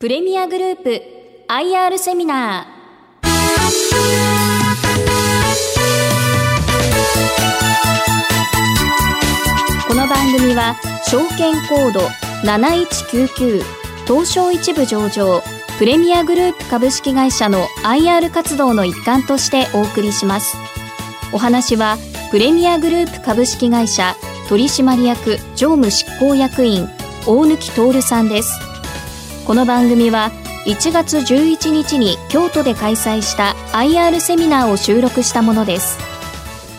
プレミアグループ IR セミナー。この番組は証券コード7199東証一部上場プレミアグループ株式会社の IR 活動の一環としてお送りします。お話はプレミアグループ株式会社取締役常務執行役員大貫徹さんです。この番組は1月11日に京都で開催した IR セミナーを収録したものです。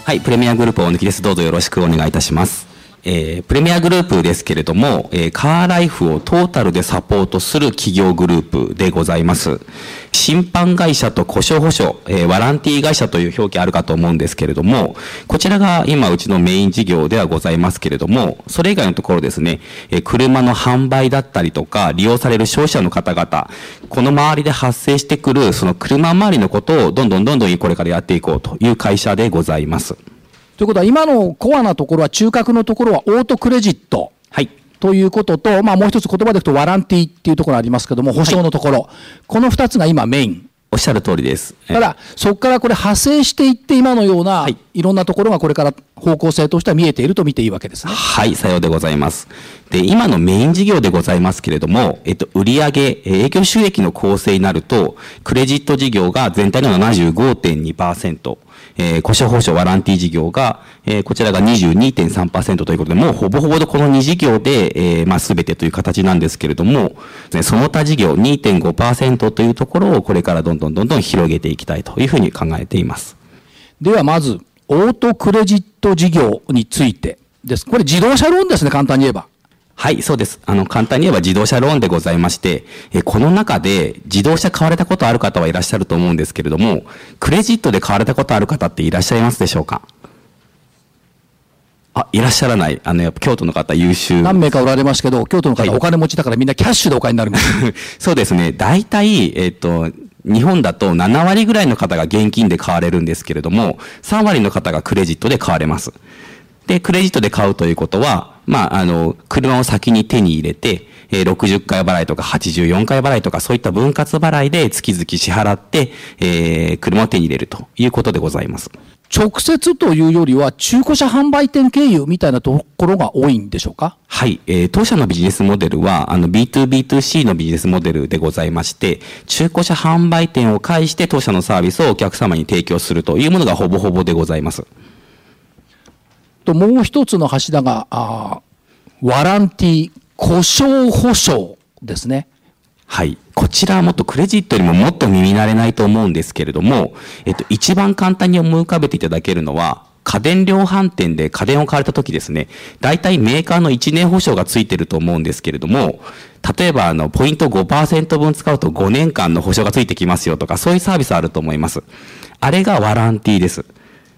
はいプレミアグループ大貫です。どうぞよろしくお願いいたします。えー、プレミアグループですけれども、えー、カーライフをトータルでサポートする企業グループでございます。審判会社と故障保証、えー、ワランティー会社という表記あるかと思うんですけれども、こちらが今うちのメイン事業ではございますけれども、それ以外のところですね、えー、車の販売だったりとか、利用される消費者の方々、この周りで発生してくる、その車周りのことをどんどんどんどんこれからやっていこうという会社でございます。ということは、今のコアなところは、中核のところはオートクレジット。はい。ということと、まあもう一つ言葉でいくとワランティっていうところありますけども、保証のところ。はい、この二つが今メイン。おっしゃる通りです。ただ、そこからこれ派生していって、今のような、い、ろんなところがこれから方向性としては見えていると見ていいわけですね。はい、さようでございます。で、今のメイン事業でございますけれども、えっと、売上、営業収益の構成になると、クレジット事業が全体の75.2%、えー、故障保証ワランティ事業が、えー、こちらが22.3%ということで、もうほぼほぼこの2事業で、えー、まあ、すべてという形なんですけれども、その他事業2.5%というところをこれからどんどんどんどん広げていきたいというふうに考えています。ではまず、オートクレジット事業についてです。これ自動車ローンですね、簡単に言えば。はい、そうです。あの、簡単に言えば自動車ローンでございまして、えこの中で自動車買われたことある方はいらっしゃると思うんですけれども、クレジットで買われたことある方っていらっしゃいますでしょうか？あ、いらっしゃらない。あの、やっぱ京都の方優秀。何名かおられますけど、京都の方、お金持ちだからみんなキャッシュでお金になります。そうですね。大体、えっ、と、日本だと7割ぐらいの方が現金で買われるんですけれども、3割の方がクレジットで買われます。で、クレジットで買うということは、まあ、あの、車を先に手に入れて、えー、60回払いとか84回払いとかそういった分割払いで月々支払って、えー、車を手に入れるということでございます。直接というよりは中古車販売店経由みたいなところが多いんでしょうか？はい。えー、当社のビジネスモデルは、あの、B2B2C のビジネスモデルでございまして、中古車販売店を介して当社のサービスをお客様に提供するというものがほぼほぼでございます。と、もう一つの柱が、あワランティー、故障保証ですね。はい。こちらはもっとクレジットよりももっと耳慣れないと思うんですけれども、えっと、一番簡単に思い浮かべていただけるのは、家電量販店で家電を買われた時ですね、大体メーカーの1年保証がついてると思うんですけれども、例えばあの、ポイント5%分使うと5年間の保証がついてきますよとか、そういうサービスあると思います。あれがワランティーです。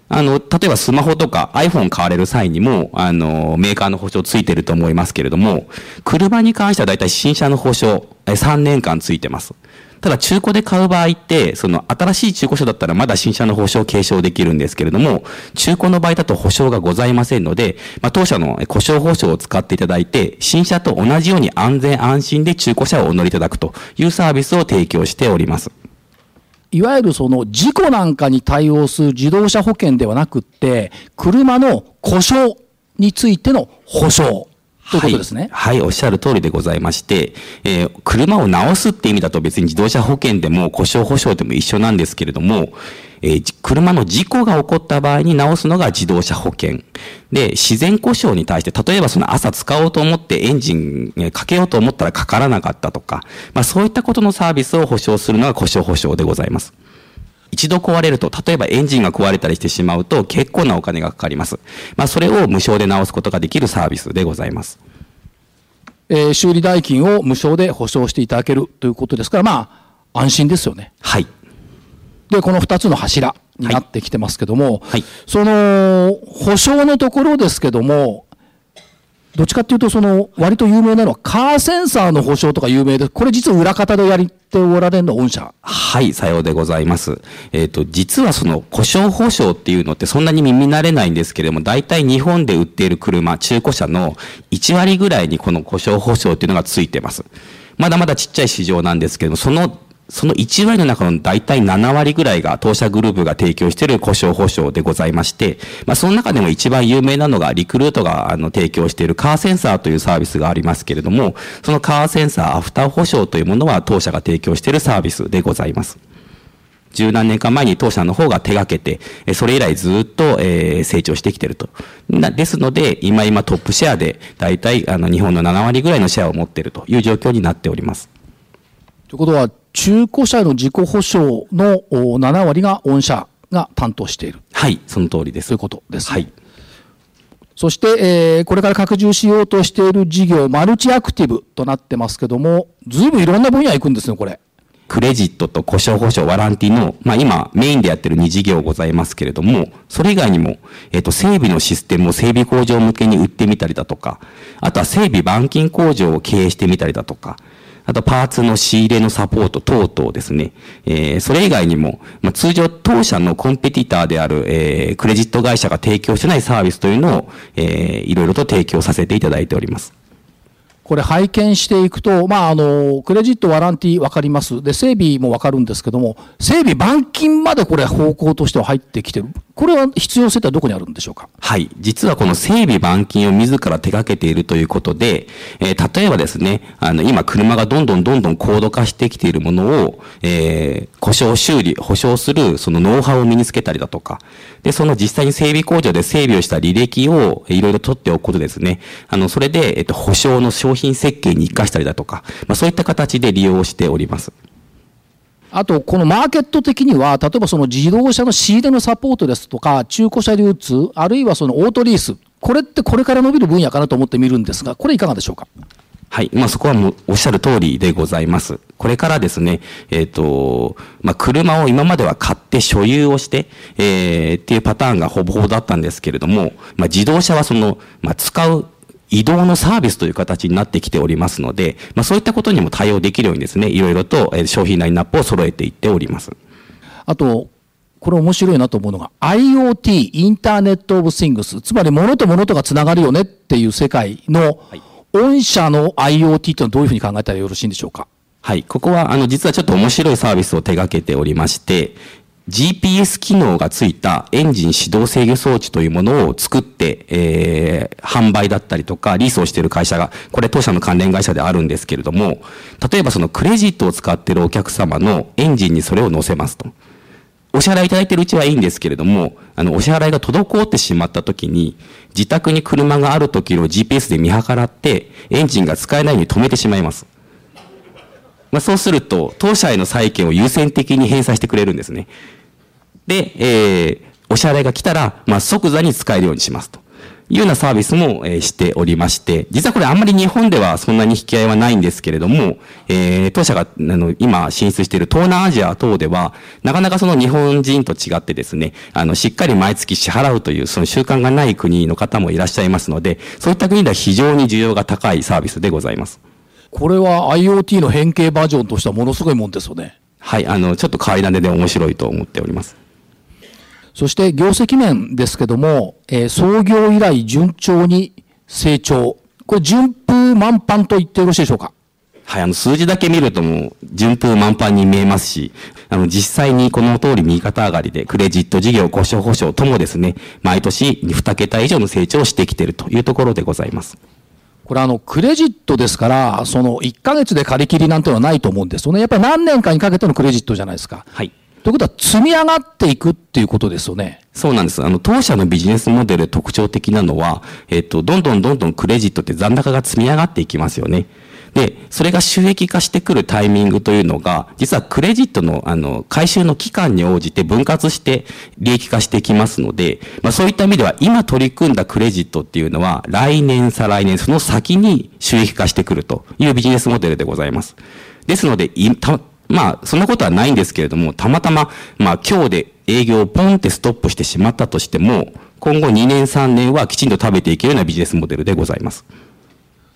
あの、例えばスマホとか iPhone 買われる際にも、あの、メーカーの保証ついてると思いますけれども、車に関してはだいたい新車の保証、3年間ついてます。ただ中古で買う場合って、その新しい中古車だったらまだ新車の保証を継承できるんですけれども、中古の場合だと保証がございませんので、まあ、当社の故障保証を使っていただいて、新車と同じように安全安心で中古車をお乗りいただくというサービスを提供しております。いわゆるその事故なんかに対応する自動車保険ではなくって、車の故障についての保証。ということですね、はい。はい、おっしゃる通りでございまして、えー、車を直すって意味だと別に自動車保険でも故障保証でも一緒なんですけれども、えー、車の事故が起こった場合に直すのが自動車保険。で、自然故障に対して、例えばその朝使おうと思ってエンジンかけようと思ったらかからなかったとか、まあそういったことのサービスを保証するのが故障保証でございます。一度壊れると、例えばエンジンが壊れたりしてしまうと結構なお金がかかります。まあそれを無償で直すことができるサービスでございます。えー、修理代金を無償で保証していただけるということですから、まあ安心ですよね。はい。で、この2つの柱になってきてますけども、はいはい、その、保証のところですけども、どっちかっていうと、その、割と有名なのは、カーセンサーの保証とか有名で、これ実は裏方でやっておられるのは御社はい、さようでございます。えっ、ー、と、実はその、故障保証っていうのってそんなに耳慣れないんですけれども、大体日本で売っている車、中古車の1割ぐらいにこの故障保証っていうのがついてます。まだまだちっちゃい市場なんですけども、そのその1割の中の大体7割ぐらいが当社グループが提供している故障保証でございまして、まあ、その中でも一番有名なのがリクルートがあの提供しているカーセンサーというサービスがありますけれども、そのカーセンサーアフター保証というものは当社が提供しているサービスでございます。十何年間前に当社の方が手掛けて、それ以来ずっと、え成長してきていると。ですので、今今トップシェアで、大体あの日本の7割ぐらいのシェアを持っているという状況になっております。ということは、中古車の自己保証の7割が御社が担当している。はい、その通りです。ということです、ね。はい。そして、えー、これから拡充しようとしている事業、マルチアクティブとなってますけども、ずいぶんいろんな分野行くんですね、これ。クレジットと故障保証、ワランティの、まあ今メインでやってる2事業ございますけれども、それ以外にも、えっ、と、整備のシステムを整備工場向けに売ってみたりだとか、あとは整備板金工場を経営してみたりだとか、あとパーツの仕入れのサポート等々ですね。えー、それ以外にも、まあ、通常当社のコンペティターである、えー、クレジット会社が提供してないサービスというのを、えー、いろいろと提供させていただいております。これ拝見していくと、まあ、あの、クレジット、ワランティ分かります。で、整備も分かるんですけども、整備、板金までこれ方向としては入ってきてる。これは必要性ってどこにあるんでしょうか？はい。実はこの整備板金を自ら手掛けているということで、えー、例えばですね、あの、今車がどんどんどんどん高度化してきているものを、えー、故障修理、保証するそのノウハウを身につけたりだとか、で、その実際に整備工場で整備をした履歴をいろいろ取っておくことですね。あの、それで、えっと、保証の商品設計に活かしたりだとか、まあそういった形で利用しております。あと、このマーケット的には、例えばその自動車の仕入れのサポートですとか、中古車流通、あるいはそのオートリース、これってこれから伸びる分野かなと思って見るんですが、これいかがでしょうか？はい。まあ、そこはもうおっしゃる通りでございます。これからですね、えっ、ー、と、まあ、車を今までは買って所有をして、えー、っていうパターンがほぼほぼだったんですけれども、まあ、自動車はその、まあ、使う移動のサービスという形になってきておりますので、まあ、そういったことにも対応できるようにですね、いろいろと商品ラインナップを揃えていっております。あと、これ面白いなと思うのが IoT、インターネットオブシングス、つまり物と物とがつながるよねっていう世界の、御社の IoT というのはどういうふうに考えたらよろしいんでしょうか？はい。ここは、あの、実はちょっと面白いサービスを手掛けておりまして、GPS 機能がついたエンジン始動制御装置というものを作って、えー、販売だったりとか、リースをしている会社が、これ当社の関連会社であるんですけれども、例えばそのクレジットを使っているお客様のエンジンにそれを載せますと。お支払いいただいているうちはいいんですけれども、あの、お支払いが滞ってしまった時に、自宅に車がある時を GPS で見計らって、エンジンが使えないように止めてしまいます。まあ、そうすると、当社への債権を優先的に返済してくれるんですね。で、えー、お支払いが来たら、まあ、即座に使えるようにしますと。いうようなサービスも、えー、しておりまして、実はこれあんまり日本ではそんなに引き合いはないんですけれども、えー、当社があの今進出している東南アジア等では、なかなかその日本人と違ってですね、あの、しっかり毎月支払うというその習慣がない国の方もいらっしゃいますので、そういった国では非常に需要が高いサービスでございます。これは IoT の変形バージョンとしてはものすごいもんですよね。はい、あの、ちょっと変わり種で面白いと思っております。そして業績面ですけども、えー、創業以来順調に成長。これ順風満帆と言ってよろしいでしょうか？はい、あの、数字だけ見るともう、順風満帆に見えますし、あの、実際にこの通り右肩上がりで、クレジット事業、故障保証ともですね、毎年2桁以上の成長をしてきているというところでございます。これあの、クレジットですから、その1ヶ月で借り切りなんてのはないと思うんですよね。やっぱり何年かにかけてのクレジットじゃないですか。はい。ということは積み上がっていくっていうことですよね。そうなんです。あの、当社のビジネスモデル特徴的なのは、えっと、どんどんどんどんクレジットって残高が積み上がっていきますよね。で、それが収益化してくるタイミングというのが、実はクレジットの、あの、回収の期間に応じて分割して利益化してきますので、まあそういった意味では、今取り組んだクレジットっていうのは、来年、再来年、その先に収益化してくるというビジネスモデルでございます。ですので、まあ、そんなことはないんですけれども、たまたま、まあ、今日で営業をポンってストップしてしまったとしても、今後2年3年はきちんと食べていけるようなビジネスモデルでございます。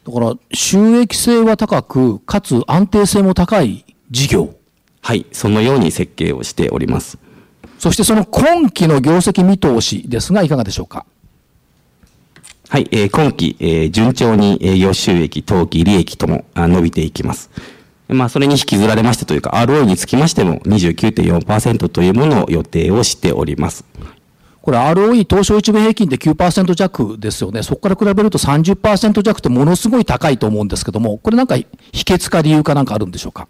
だから収益性は高く、かつ安定性も高い事業。はい、そのように設計をしております。そしてその今期の業績見通しですが、いかがでしょうか？はい、えー、今期、えー、順調に営業収益、当期、利益とも伸びていきます。まあ、それに引きずられましてというか、ROE につきましても29.4%というものを予定をしております。これ ROE 東証一部平均で9%弱ですよね。そこから比べると30%弱ってものすごい高いと思うんですけども、これなんか秘訣か理由かなんかあるんでしょうか？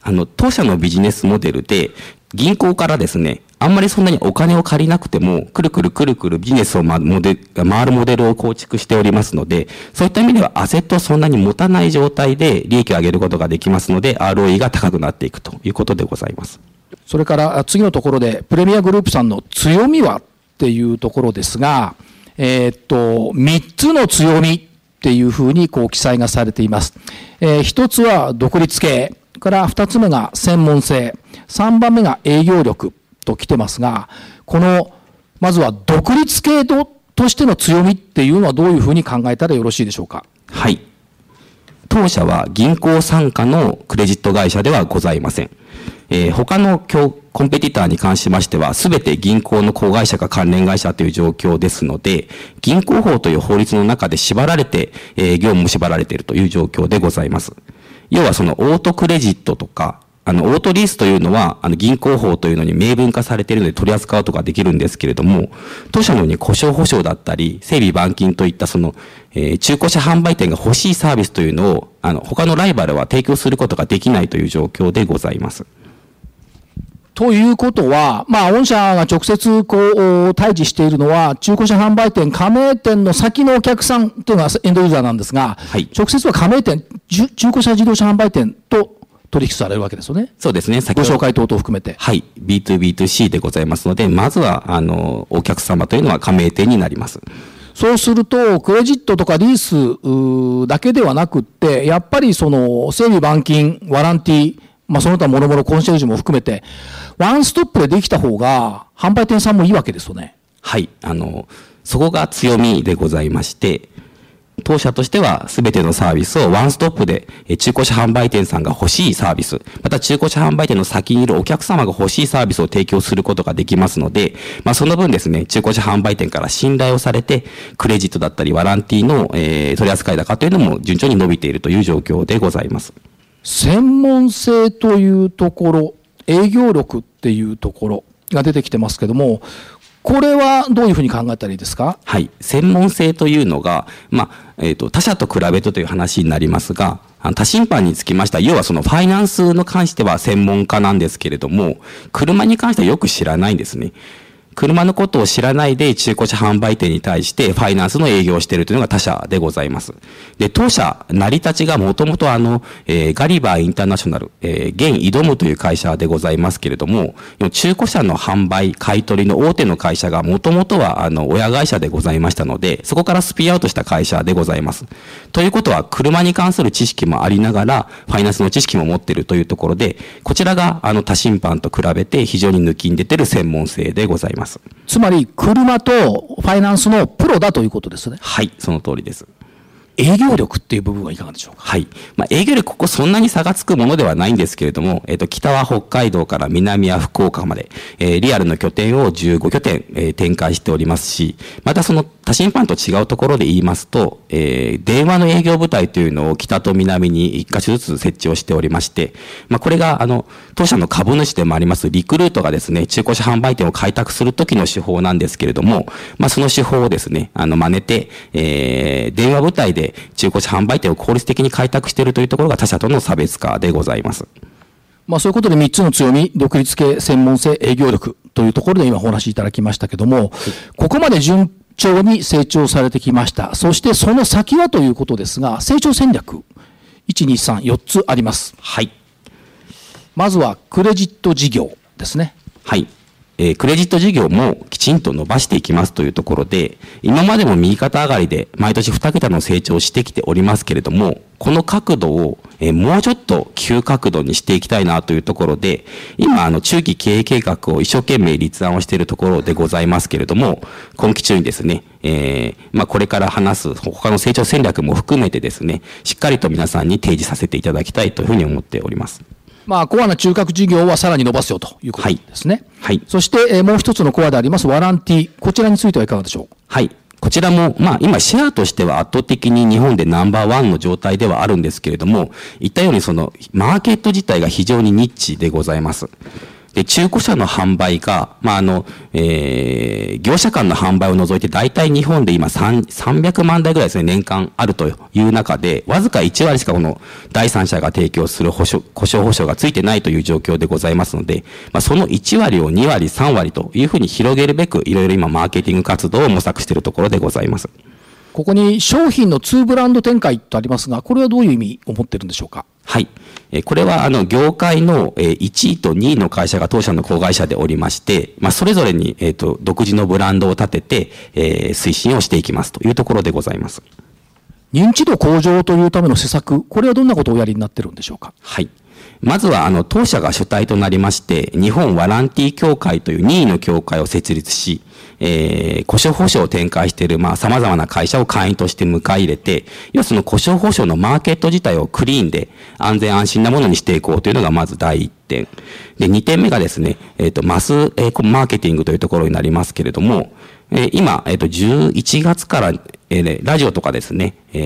あの、当社のビジネスモデルで、銀行からですね、あんまりそんなにお金を借りなくても、くるくるくるくるビジネスを回るモデルを構築しておりますので、そういった意味ではアセットをそんなに持たない状態で利益を上げることができますので、ROE が高くなっていくということでございます。それから次のところで、プレミアグループさんの強みはっていうところですが、えー、っと、3つの強みっていうふうにこう記載がされています。えー、1つは独立系。から2つ目が専門性。3番目が営業力と来てますが、この、まずは独立系としての強みっていうのはどういうふうに考えたらよろしいでしょうか？はい。当社は銀行傘下のクレジット会社ではございません。えー、他のコンペティターに関しましては、すべて銀行の子会社か関連会社という状況ですので、銀行法という法律の中で縛られて、えー、業務も縛られているという状況でございます。要はそのオートクレジットとか、あの、オートリースというのは、あの、銀行法というのに明文化されているので取り扱うとができるんですけれども、当社のように故障保証だったり、整備板金といったその、えー、中古車販売店が欲しいサービスというのを、あの、他のライバルは提供することができないという状況でございます。ということは、まあ、御社が直接こう、対峙しているのは、中古車販売店、加盟店の先のお客さんというのはエンドユーザーなんですが、はい、直接は加盟店、中古車自動車販売店と取引されるわけですよね。そうですね。ご紹介等々含めて。はい。B2B2C でございますので、まずは、あの、お客様というのは加盟店になります。そうすると、クレジットとかリースだけではなくって、やっぱりその、整備板金、ワランティ、まあ、その他もろもろコンシェルジュも含めて、ワンストップでできた方が、販売店さんもいいわけですよね。はい。あの、そこが強みでございまして、当社としては全てのサービスをワンストップで中古車販売店さんが欲しいサービス、また中古車販売店の先にいるお客様が欲しいサービスを提供することができますので、まあその分ですね、中古車販売店から信頼をされて、クレジットだったりワランティの、えー、取扱高というのも順調に伸びているという状況でございます。専門性というところ、営業力っていうところが出てきてますけども、これはどういうふうに考えたらいいですか？はい。専門性というのが、まあ、えっ、ー、と、他社と比べてという話になりますが、他審判につきましては、要はそのファイナンスの関しては専門家なんですけれども、車に関してはよく知らないんですね。車のことを知らないで中古車販売店に対してファイナンスの営業をしているというのが他社でございます。で、当社、成り立ちがもともとあの、えー、ガリバーインターナショナル、えー、現挑むという会社でございますけれども、中古車の販売、買取の大手の会社がもともとはあの、親会社でございましたので、そこからスピアアウトした会社でございます。ということは、車に関する知識もありながら、ファイナンスの知識も持っているというところで、こちらがあの他審判と比べて非常に抜きん出てる専門性でございます。ます。つまり車とファイナンスのプロだということですね。はいその通りです。営業力っていう部分はいかがでしょうか？はい。まあ、営業力、ここそんなに差がつくものではないんですけれども、えっ、ー、と、北は北海道から南は福岡まで、えー、リアルの拠点を15拠点、えー、展開しておりますし、またその他審判と違うところで言いますと、えー、電話の営業部隊というのを北と南に1箇所ずつ設置をしておりまして、まあ、これが、あの、当社の株主でもありますリクルートがですね、中古車販売店を開拓するときの手法なんですけれども、まあ、その手法をですね、あの、真似て、えー、電話部隊で中古車販売店を効率的に開拓しているというところが他社との差別化でございます。まあそういうことで3つの強み、独立系、専門性、営業力というところで今お話しいただきましたけども、ここまで順調に成長されてきました。そしてその先はということですが、成長戦略、1、2、3、4つあります。はい。まずはクレジット事業ですね。はい。えー、クレジット事業もきちんと伸ばしていきますというところで、今までも右肩上がりで毎年2桁の成長をしてきておりますけれども、この角度を、えー、もうちょっと急角度にしていきたいなというところで、今、あの、中期経営計画を一生懸命立案をしているところでございますけれども、今期中にですね、えー、まあ、これから話す他の成長戦略も含めてですね、しっかりと皆さんに提示させていただきたいというふうに思っております。まあ、コアな中核事業はさらに伸ばすよということですね。はい。はい、そして、えー、もう一つのコアでありますワランティ、こちらについてはいかがでしょう？はい。こちらも、まあ、今、シェアとしては圧倒的に日本でナンバーワンの状態ではあるんですけれども、言ったように、その、マーケット自体が非常にニッチでございます。で、中古車の販売が、まあ、あの、えー、業者間の販売を除いて、大体日本で今3、300万台ぐらいですね、年間あるという中で、わずか1割しかこの第三者が提供する保証、故障保証がついてないという状況でございますので、まあ、その1割を2割、3割というふうに広げるべく、いろいろ今、マーケティング活動を模索しているところでございます。ここに商品の2ブランド展開とありますが、これはどういう意味を持ってるんでしょうか？はい。これは、あの、業界の1位と2位の会社が当社の子会社でおりまして、まあ、それぞれに、えっ、と、独自のブランドを立てて、えー、推進をしていきますというところでございます。認知度向上というための施策、これはどんなことをおやりになってるんでしょうか？はい。まずは、あの、当社が主体となりまして、日本ワランティ協会という任意の協会を設立し、えー、故障保証を展開している、まあ、様々な会社を会員として迎え入れて、要はその故障保証のマーケット自体をクリーンで安全安心なものにしていこうというのがまず第一点。で、二点目がですね、えっ、ー、と、マス、えー、マーケティングというところになりますけれども、えー、今、えっ、ー、と、11月から、えー、ラジオとかですね、え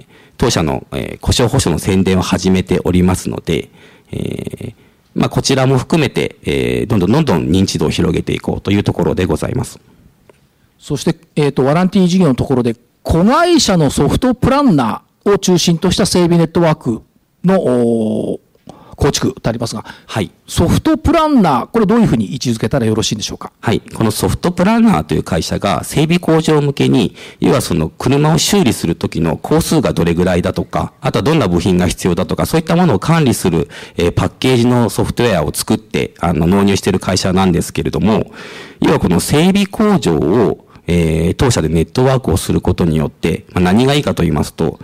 ー、当社の、えー、故障保証の宣伝を始めておりますので、えー、まあ、こちらも含めて、えー、どんどんどんどん認知度を広げていこうというところでございます。そして、えっ、ー、と、ワランティー事業のところで、子会社のソフトプランナーを中心とした整備ネットワークの構築ってありますが、はい。ソフトプランナー、これどういうふうに位置づけたらよろしいんでしょうか？はい。このソフトプランナーという会社が整備工場向けに、要はその車を修理するときの工数がどれぐらいだとか、あとはどんな部品が必要だとか、そういったものを管理する、えー、パッケージのソフトウェアを作って、あの、納入している会社なんですけれども、要はこの整備工場を、えー、当社でネットワークをすることによって、まあ、何がいいかと言いますと、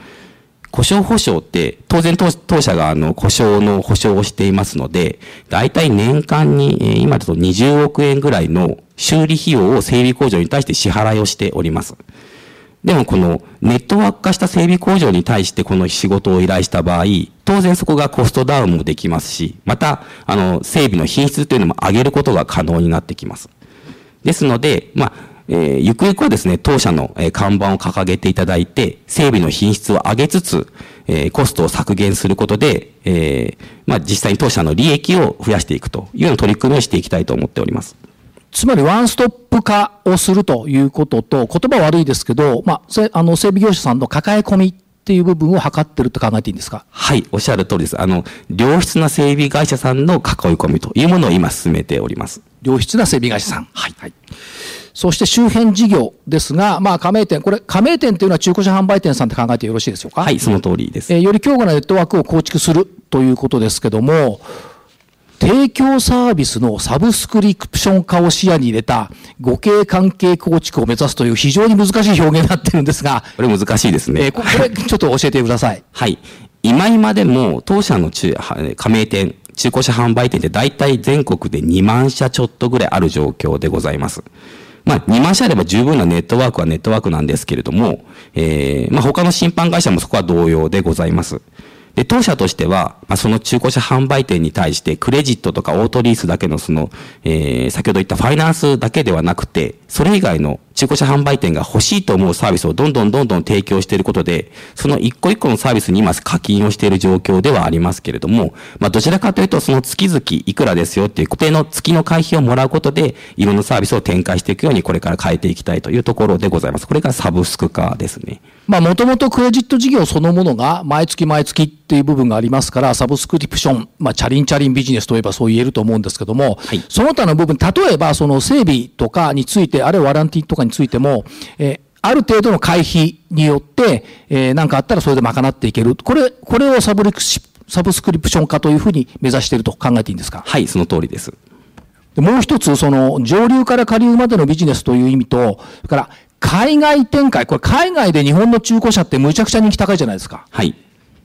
故障保証って、当然当社があの故障の保証をしていますので、大体年間に、今だと20億円ぐらいの修理費用を整備工場に対して支払いをしております。でもこのネットワーク化した整備工場に対してこの仕事を依頼した場合、当然そこがコストダウンもできますし、また、あの、整備の品質というのも上げることが可能になってきます。ですので、まあ、えー、ゆくゆくはですね、当社の、えー、看板を掲げていただいて、整備の品質を上げつつ、えー、コストを削減することで、えー、まあ、実際に当社の利益を増やしていくというような取り組みをしていきたいと思っております。つまりワンストップ化をするということと、言葉悪いですけど、まあ、あの整備業者さんの抱え込みっていう部分を図ってると考えていいんですか？はい、おっしゃる通りです。あの、良質な整備会社さんの囲い込みというものを今進めております。良質な整備会社さん。はい。はいそして周辺事業ですが、まあ、加盟店、これ、加盟店というのは中古車販売店さんって考えてよろしいでしょうか？はい、その通りです。えー、より強固なネットワークを構築するということですけども、提供サービスのサブスクリプション化を視野に入れた互恵関係構築を目指すという非常に難しい表現になってるんですが。これ難しいですね。えー、これちょっと教えてください。はい。今今でも当社の中加盟店、中古車販売店って大体全国で2万社ちょっとぐらいある状況でございます。まあ、2万社あれば十分なネットワークはネットワークなんですけれども、えー、まあ、他の審判会社もそこは同様でございます。で、当社としては、まあ、その中古車販売店に対して、クレジットとかオートリースだけのその、えー、先ほど言ったファイナンスだけではなくて、それ以外の中古車販売店が欲しいと思うサービスをどんどんどんどん提供していることで、その一個一個のサービスに今課金をしている状況ではありますけれども、まあどちらかというとその月々いくらですよっていう固定の月の会費をもらうことで、いろんなサービスを展開していくようにこれから変えていきたいというところでございます。これがサブスク化ですね。まあもともとクレジット事業そのものが毎月毎月っていう部分がありますから、サブスクリプション、まあチャリンチャリンビジネスといえばそう言えると思うんですけども、はい、その他の部分、例えばその整備とかについて、あるいはワランティとかについても、えー、ある程度の会費によって、えー、何かあったらそれで賄っていける。これ、これをサブリクサブスクリプション化というふうに目指していると考えていいんですか？はい、その通りです。でもう一つ、その、上流から下流までのビジネスという意味と、それから、海外展開、これ海外で日本の中古車ってむちゃくちゃ人気高いじゃないですか。はい。やっ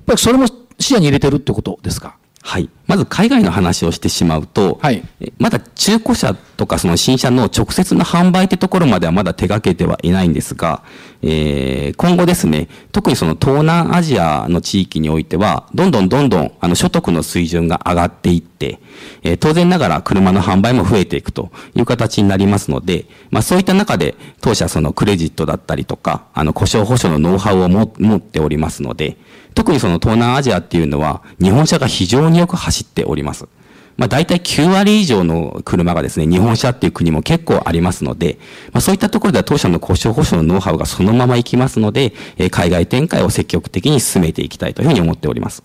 ぱりそれも視野に入れてるってことですか？はい。まず海外の話をしてしまうと、はい、まだ中古車とかその新車の直接の販売ってところまではまだ手掛けてはいないんですが、えー、今後ですね、特にその東南アジアの地域においては、どんどんどんどんあの所得の水準が上がっていって、えー、当然ながら車の販売も増えていくという形になりますので、まあそういった中で当社そのクレジットだったりとか、あの故障保証のノウハウを持っておりますので、特にその東南アジアっていうのは日本車が非常によく走っております。まあ、大体9割以上の車がですね、日本車っていう国も結構ありますので、まあ、そういったところでは当社の故障保証のノウハウがそのままいきますので、え、海外展開を積極的に進めていきたいというふうに思っております。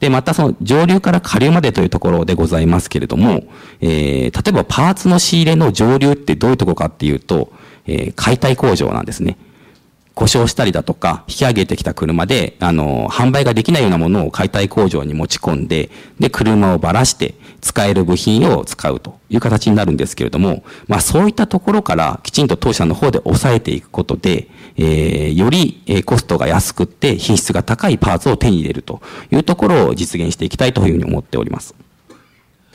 で、またその上流から下流までというところでございますけれども、えー、例えばパーツの仕入れの上流ってどういうところかっていうと、えー、解体工場なんですね。故障したりだとか、引き上げてきた車で、あの、販売ができないようなものを解体工場に持ち込んで、で、車をばらして、使える部品を使うという形になるんですけれども、まあそういったところからきちんと当社の方で抑えていくことで、えー、よりえコストが安くって品質が高いパーツを手に入れるというところを実現していきたいというふうに思っております。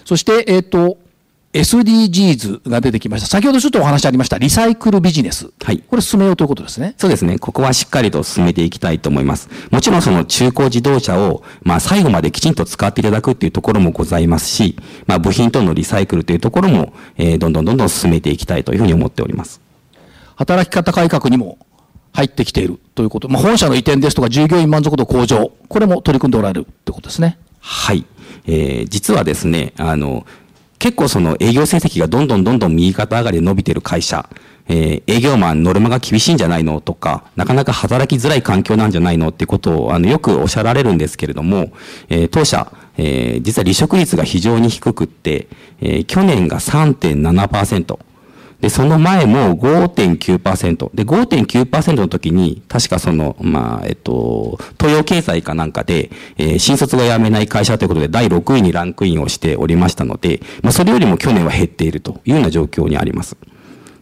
そして、えっ、ー、と、SDGs が出てきました。先ほどちょっとお話ありました、リサイクルビジネス。はい。これ進めようということですね。そうですね。ここはしっかりと進めていきたいと思います。もちろんその中古自動車を、まあ最後まできちんと使っていただくっていうところもございますし、まあ部品とのリサイクルというところも、えー、どんどんどんどん進めていきたいというふうに思っております。働き方改革にも入ってきているということ。まあ本社の移転ですとか従業員満足度向上、これも取り組んでおられるということですね。はい。えー、実はですね、あの、結構その営業成績がどんどんどんどん右肩上がりで伸びてる会社、えー、営業マンノルマが厳しいんじゃないの？とか、なかなか働きづらい環境なんじゃないの？ってことを、あの、よくおっしゃられるんですけれども、えー、当社、えー、実は離職率が非常に低くって、え、去年が3.7%、で、その前も5.9%。で、5.9%の時に、確かその、まあ、えっと、東洋経済かなんかで、えー、新卒が辞めない会社ということで第6位にランクインをしておりましたので、まあ、それよりも去年は減っているというような状況にあります。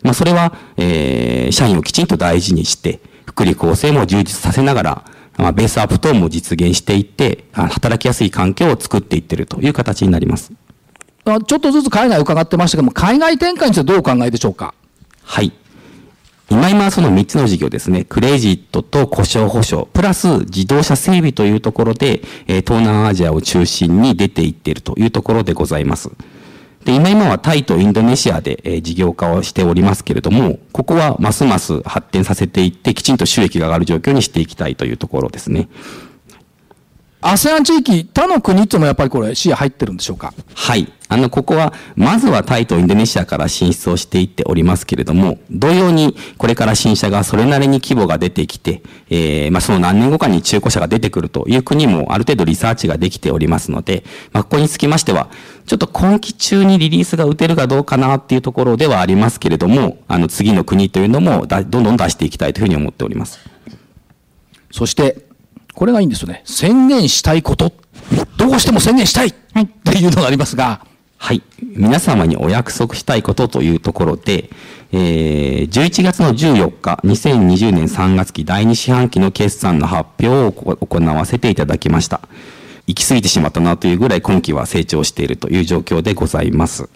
まあ、それは、えー、社員をきちんと大事にして、福利厚生も充実させながら、まあ、ベースアップ等も実現していって、働きやすい環境を作っていってるという形になります。ちょっとずつ海外伺ってましたけども、海外展開についてどうお考えでしょうか？はい。今今その3つの事業ですね、クレジットと故障保証、プラス自動車整備というところで、え東南アジアを中心に出ていっているというところでございます。で、今今はタイとインドネシアで、え事業化をしておりますけれども、ここはますます発展させていって、きちんと収益が上がる状況にしていきたいというところですね。ASEAN 地域、他の国ってもやっぱりこれ視野入ってるんでしょうか？はい。あの、ここは、まずはタイとインドネシアから進出をしていっておりますけれども、同様に、これから新車がそれなりに規模が出てきて、えー、まあ、その何年後かに中古車が出てくるという国もある程度リサーチができておりますので、まあ、ここにつきましては、ちょっと今期中にリリースが打てるかどうかなっていうところではありますけれども、あの、次の国というのもだ、どんどん出していきたいというふうに思っております。そして、これがいいんですよね。宣言したいこと。どうしても宣言したい、はい、っていうのがありますが。はい。皆様にお約束したいことというところで、えー、11月の14日、2020年3月期第2四半期の決算の発表を行わせていただきました。行き過ぎてしまったなというぐらい今期は成長しているという状況でございます。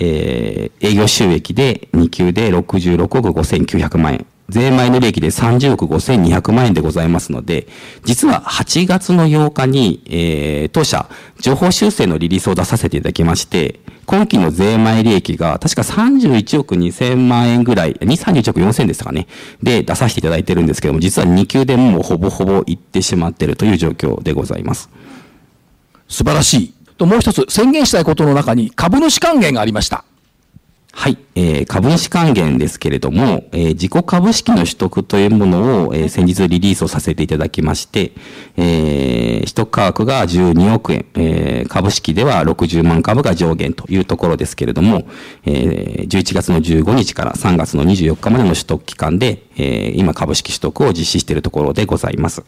えー、営業収益で2級で66億5900万円。税前の利益で30億5200万円でございますので、実は8月の8日に、えー、当社、情報修正のリリースを出させていただきまして、今期の税前利益が確か31億2000万円ぐらい、2、31億4000でしたかね。で、出させていただいてるんですけども、実は2級でもうほぼほぼいってしまってるという状況でございます。素晴らしい。と、もう一つ宣言したいことの中に株主還元がありました。はい、えー、株主還元ですけれども、えー、自己株式の取得というものを、えー、先日リリースをさせていただきまして、えー、取得価格が12億円、えー、株式では60万株が上限というところですけれども、えー、11月の15日から3月の24日までの取得期間で、えー、今株式取得を実施しているところでございます。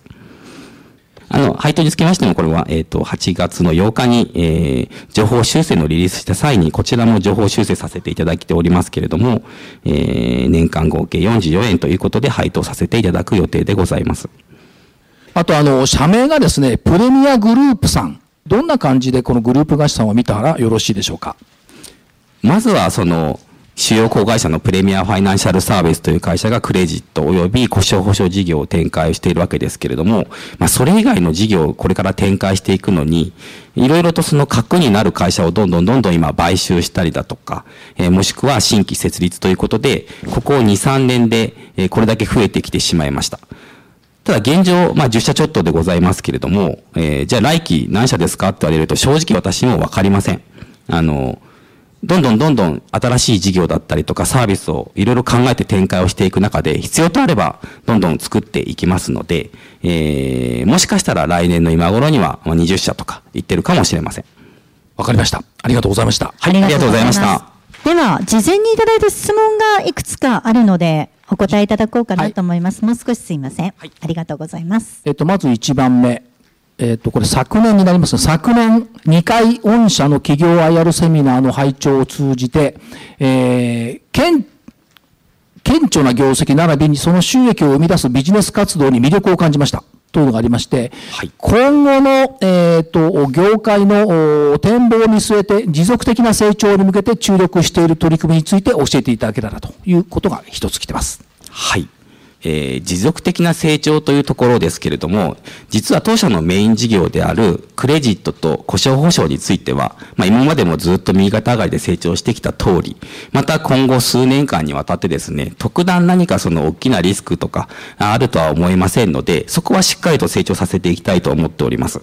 あの、配当につきましても、これは、えっ、ー、と、8月の8日に、えー、情報修正のリリースした際に、こちらも情報修正させていただいておりますけれども、えー、年間合計44円ということで配当させていただく予定でございます。あと、あの、社名がですね、プレミアグループさんどんな感じでこのグループ会社さんを見たらよろしいでしょうか？まずはその主要子会社のプレミアファイナンシャルサービスという会社がクレジット及び故障保証事業を展開しているわけですけれども、まあ、それ以外の事業をこれから展開していくのに、いろいろとその核になる会社をどんどんどんどん今買収したりだとか、えー、もしくは新規設立ということで、ここ2、3年で、え、これだけ増えてきてしまいました。ただ現状、まあ10社ちょっとでございますけれども、えー、じゃあ来期何社ですかって言われると正直私もわかりません。あの、どんどんどんどん新しい事業だったりとかサービスをいろいろ考えて展開をしていく中で、必要とあればどんどん作っていきますので、えー、もしかしたら来年の今頃には20社とかいってるかもしれません。わかりました。ありがとうございました。はい、ありがとうございました。では、事前にいただいた質問がいくつかあるので、お答えいただこうかなと思います。はい、もう少しすいません。はい、ありがとうございます。えっと、まず1番目。えっ、ー、と、これ昨年になります昨年2回御社の企業 IR セミナーの拝聴を通じて、えー、顕顕著な業績並びにその収益を生み出すビジネス活動に魅力を感じました。というのがありまして、はい、今後の、えっ、ー、と、業界の展望を見据えて持続的な成長に向けて注力している取り組みについて教えていただけたらということが一つ来てます。はい。えー、持続的な成長というところですけれども、実は当社のメイン事業であるクレジットと故障保証については、まあ、今までもずっと右肩上がりで成長してきた通り、また今後数年間にわたってですね、特段何かその大きなリスクとかあるとは思いませんので、そこはしっかりと成長させていきたいと思っております。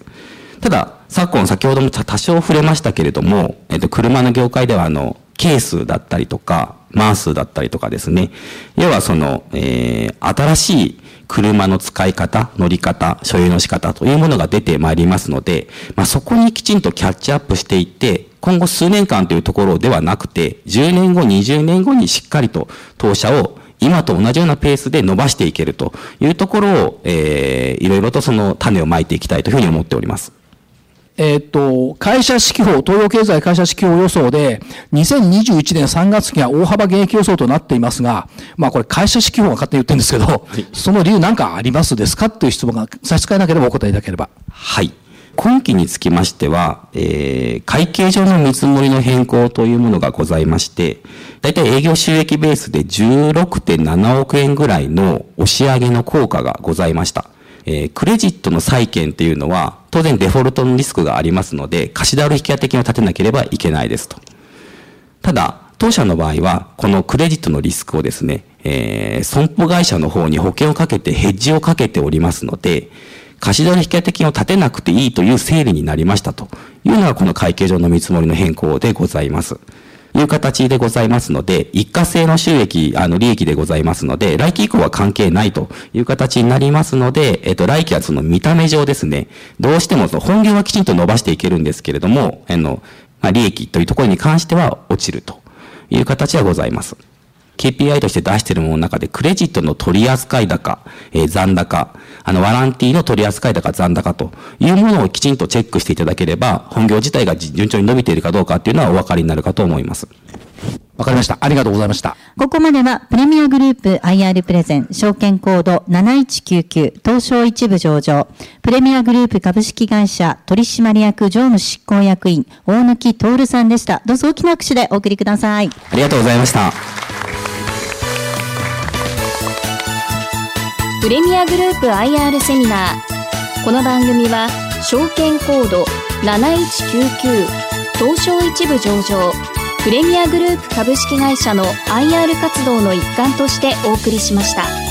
ただ、昨今先ほども多少触れましたけれども、えっと、車の業界ではあの、ケースだったりとか、マースだったりとかですね。要はその、えー、新しい車の使い方、乗り方、所有の仕方というものが出てまいりますので、まあ、そこにきちんとキャッチアップしていって、今後数年間というところではなくて、10年後、20年後にしっかりと当社を今と同じようなペースで伸ばしていけるというところを、えー、いろいろとその種をまいていきたいというふうに思っております。えっ、と、会社指揮法、東洋経済会社指揮法予想で、2021年3月期は大幅減益予想となっていますが、まあこれ会社指揮法が勝手に言ってるんですけど、はい、その理由何かありますですかっていう質問が差し支えなければお答えいただければ。はい。今期につきましては、えー、会計上の見積もりの変更というものがございまして、大体営業収益ベースで16.7億円ぐらいの押し上げの効果がございました。えー、クレジットの債券っていうのは、当然デフォルトのリスクがありますので、貸し倒れ引き当て金を立てなければいけないですと。ただ、当社の場合は、このクレジットのリスクをですね、えー、損保会社の方に保険をかけてヘッジをかけておりますので、貸し倒れ引き当て金を立てなくていいという整理になりましたというのがこの会計上の見積もりの変更でございます。いう形でございますので、一過性の収益、あの、利益でございますので、来期以降は関係ないという形になりますので、えっと、来期はその見た目上ですね、どうしてもその本業はきちんと伸ばしていけるんですけれども、あの、まあ、利益というところに関しては落ちるという形はございます。KPI として出しているものの中で、クレジットの取扱高、えー、残高、あの、ワランティの取扱高、残高というものをきちんとチェックしていただければ、本業自体が順調に伸びているかどうかっていうのはお分かりになるかと思います。わかりました。ありがとうございました。ここまでは、プレミアグループ IR プレゼン、証券コード7199、東証一部上場、プレミアグループ株式会社取締役常務執行役員、大貫徹さんでした。どうぞ大きな拍手でお送りください。ありがとうございました。プレミアグループ IR セミナーこの番組は証券コード7199東証一部上場プレミアグループ株式会社の IR 活動の一環としてお送りしました。